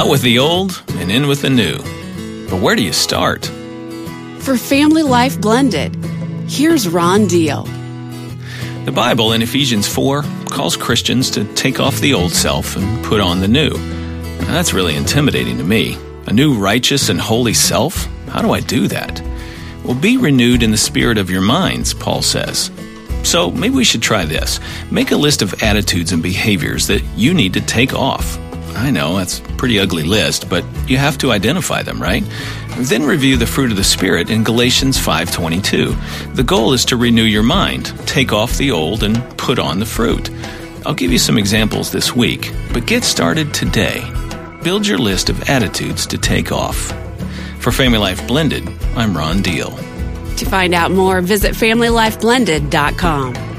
Out with the old and in with the new. But where do you start? For Family Life Blended, here's Ron Deal. The Bible in Ephesians 4 calls Christians to take off the old self and put on the new. Now, that's really intimidating to me. A new righteous and holy self? How do I do that? Well, be renewed in the spirit of your minds, Paul says. So maybe we should try this. Make a list of attitudes and behaviors that you need to take off. I know that's a pretty ugly list, but you have to identify them, right? Then review the fruit of the spirit in Galatians 5:22. The goal is to renew your mind, take off the old and put on the fruit. I'll give you some examples this week, but get started today. Build your list of attitudes to take off. For Family Life Blended, I'm Ron Deal. To find out more, visit FamilyLifeBlended.com.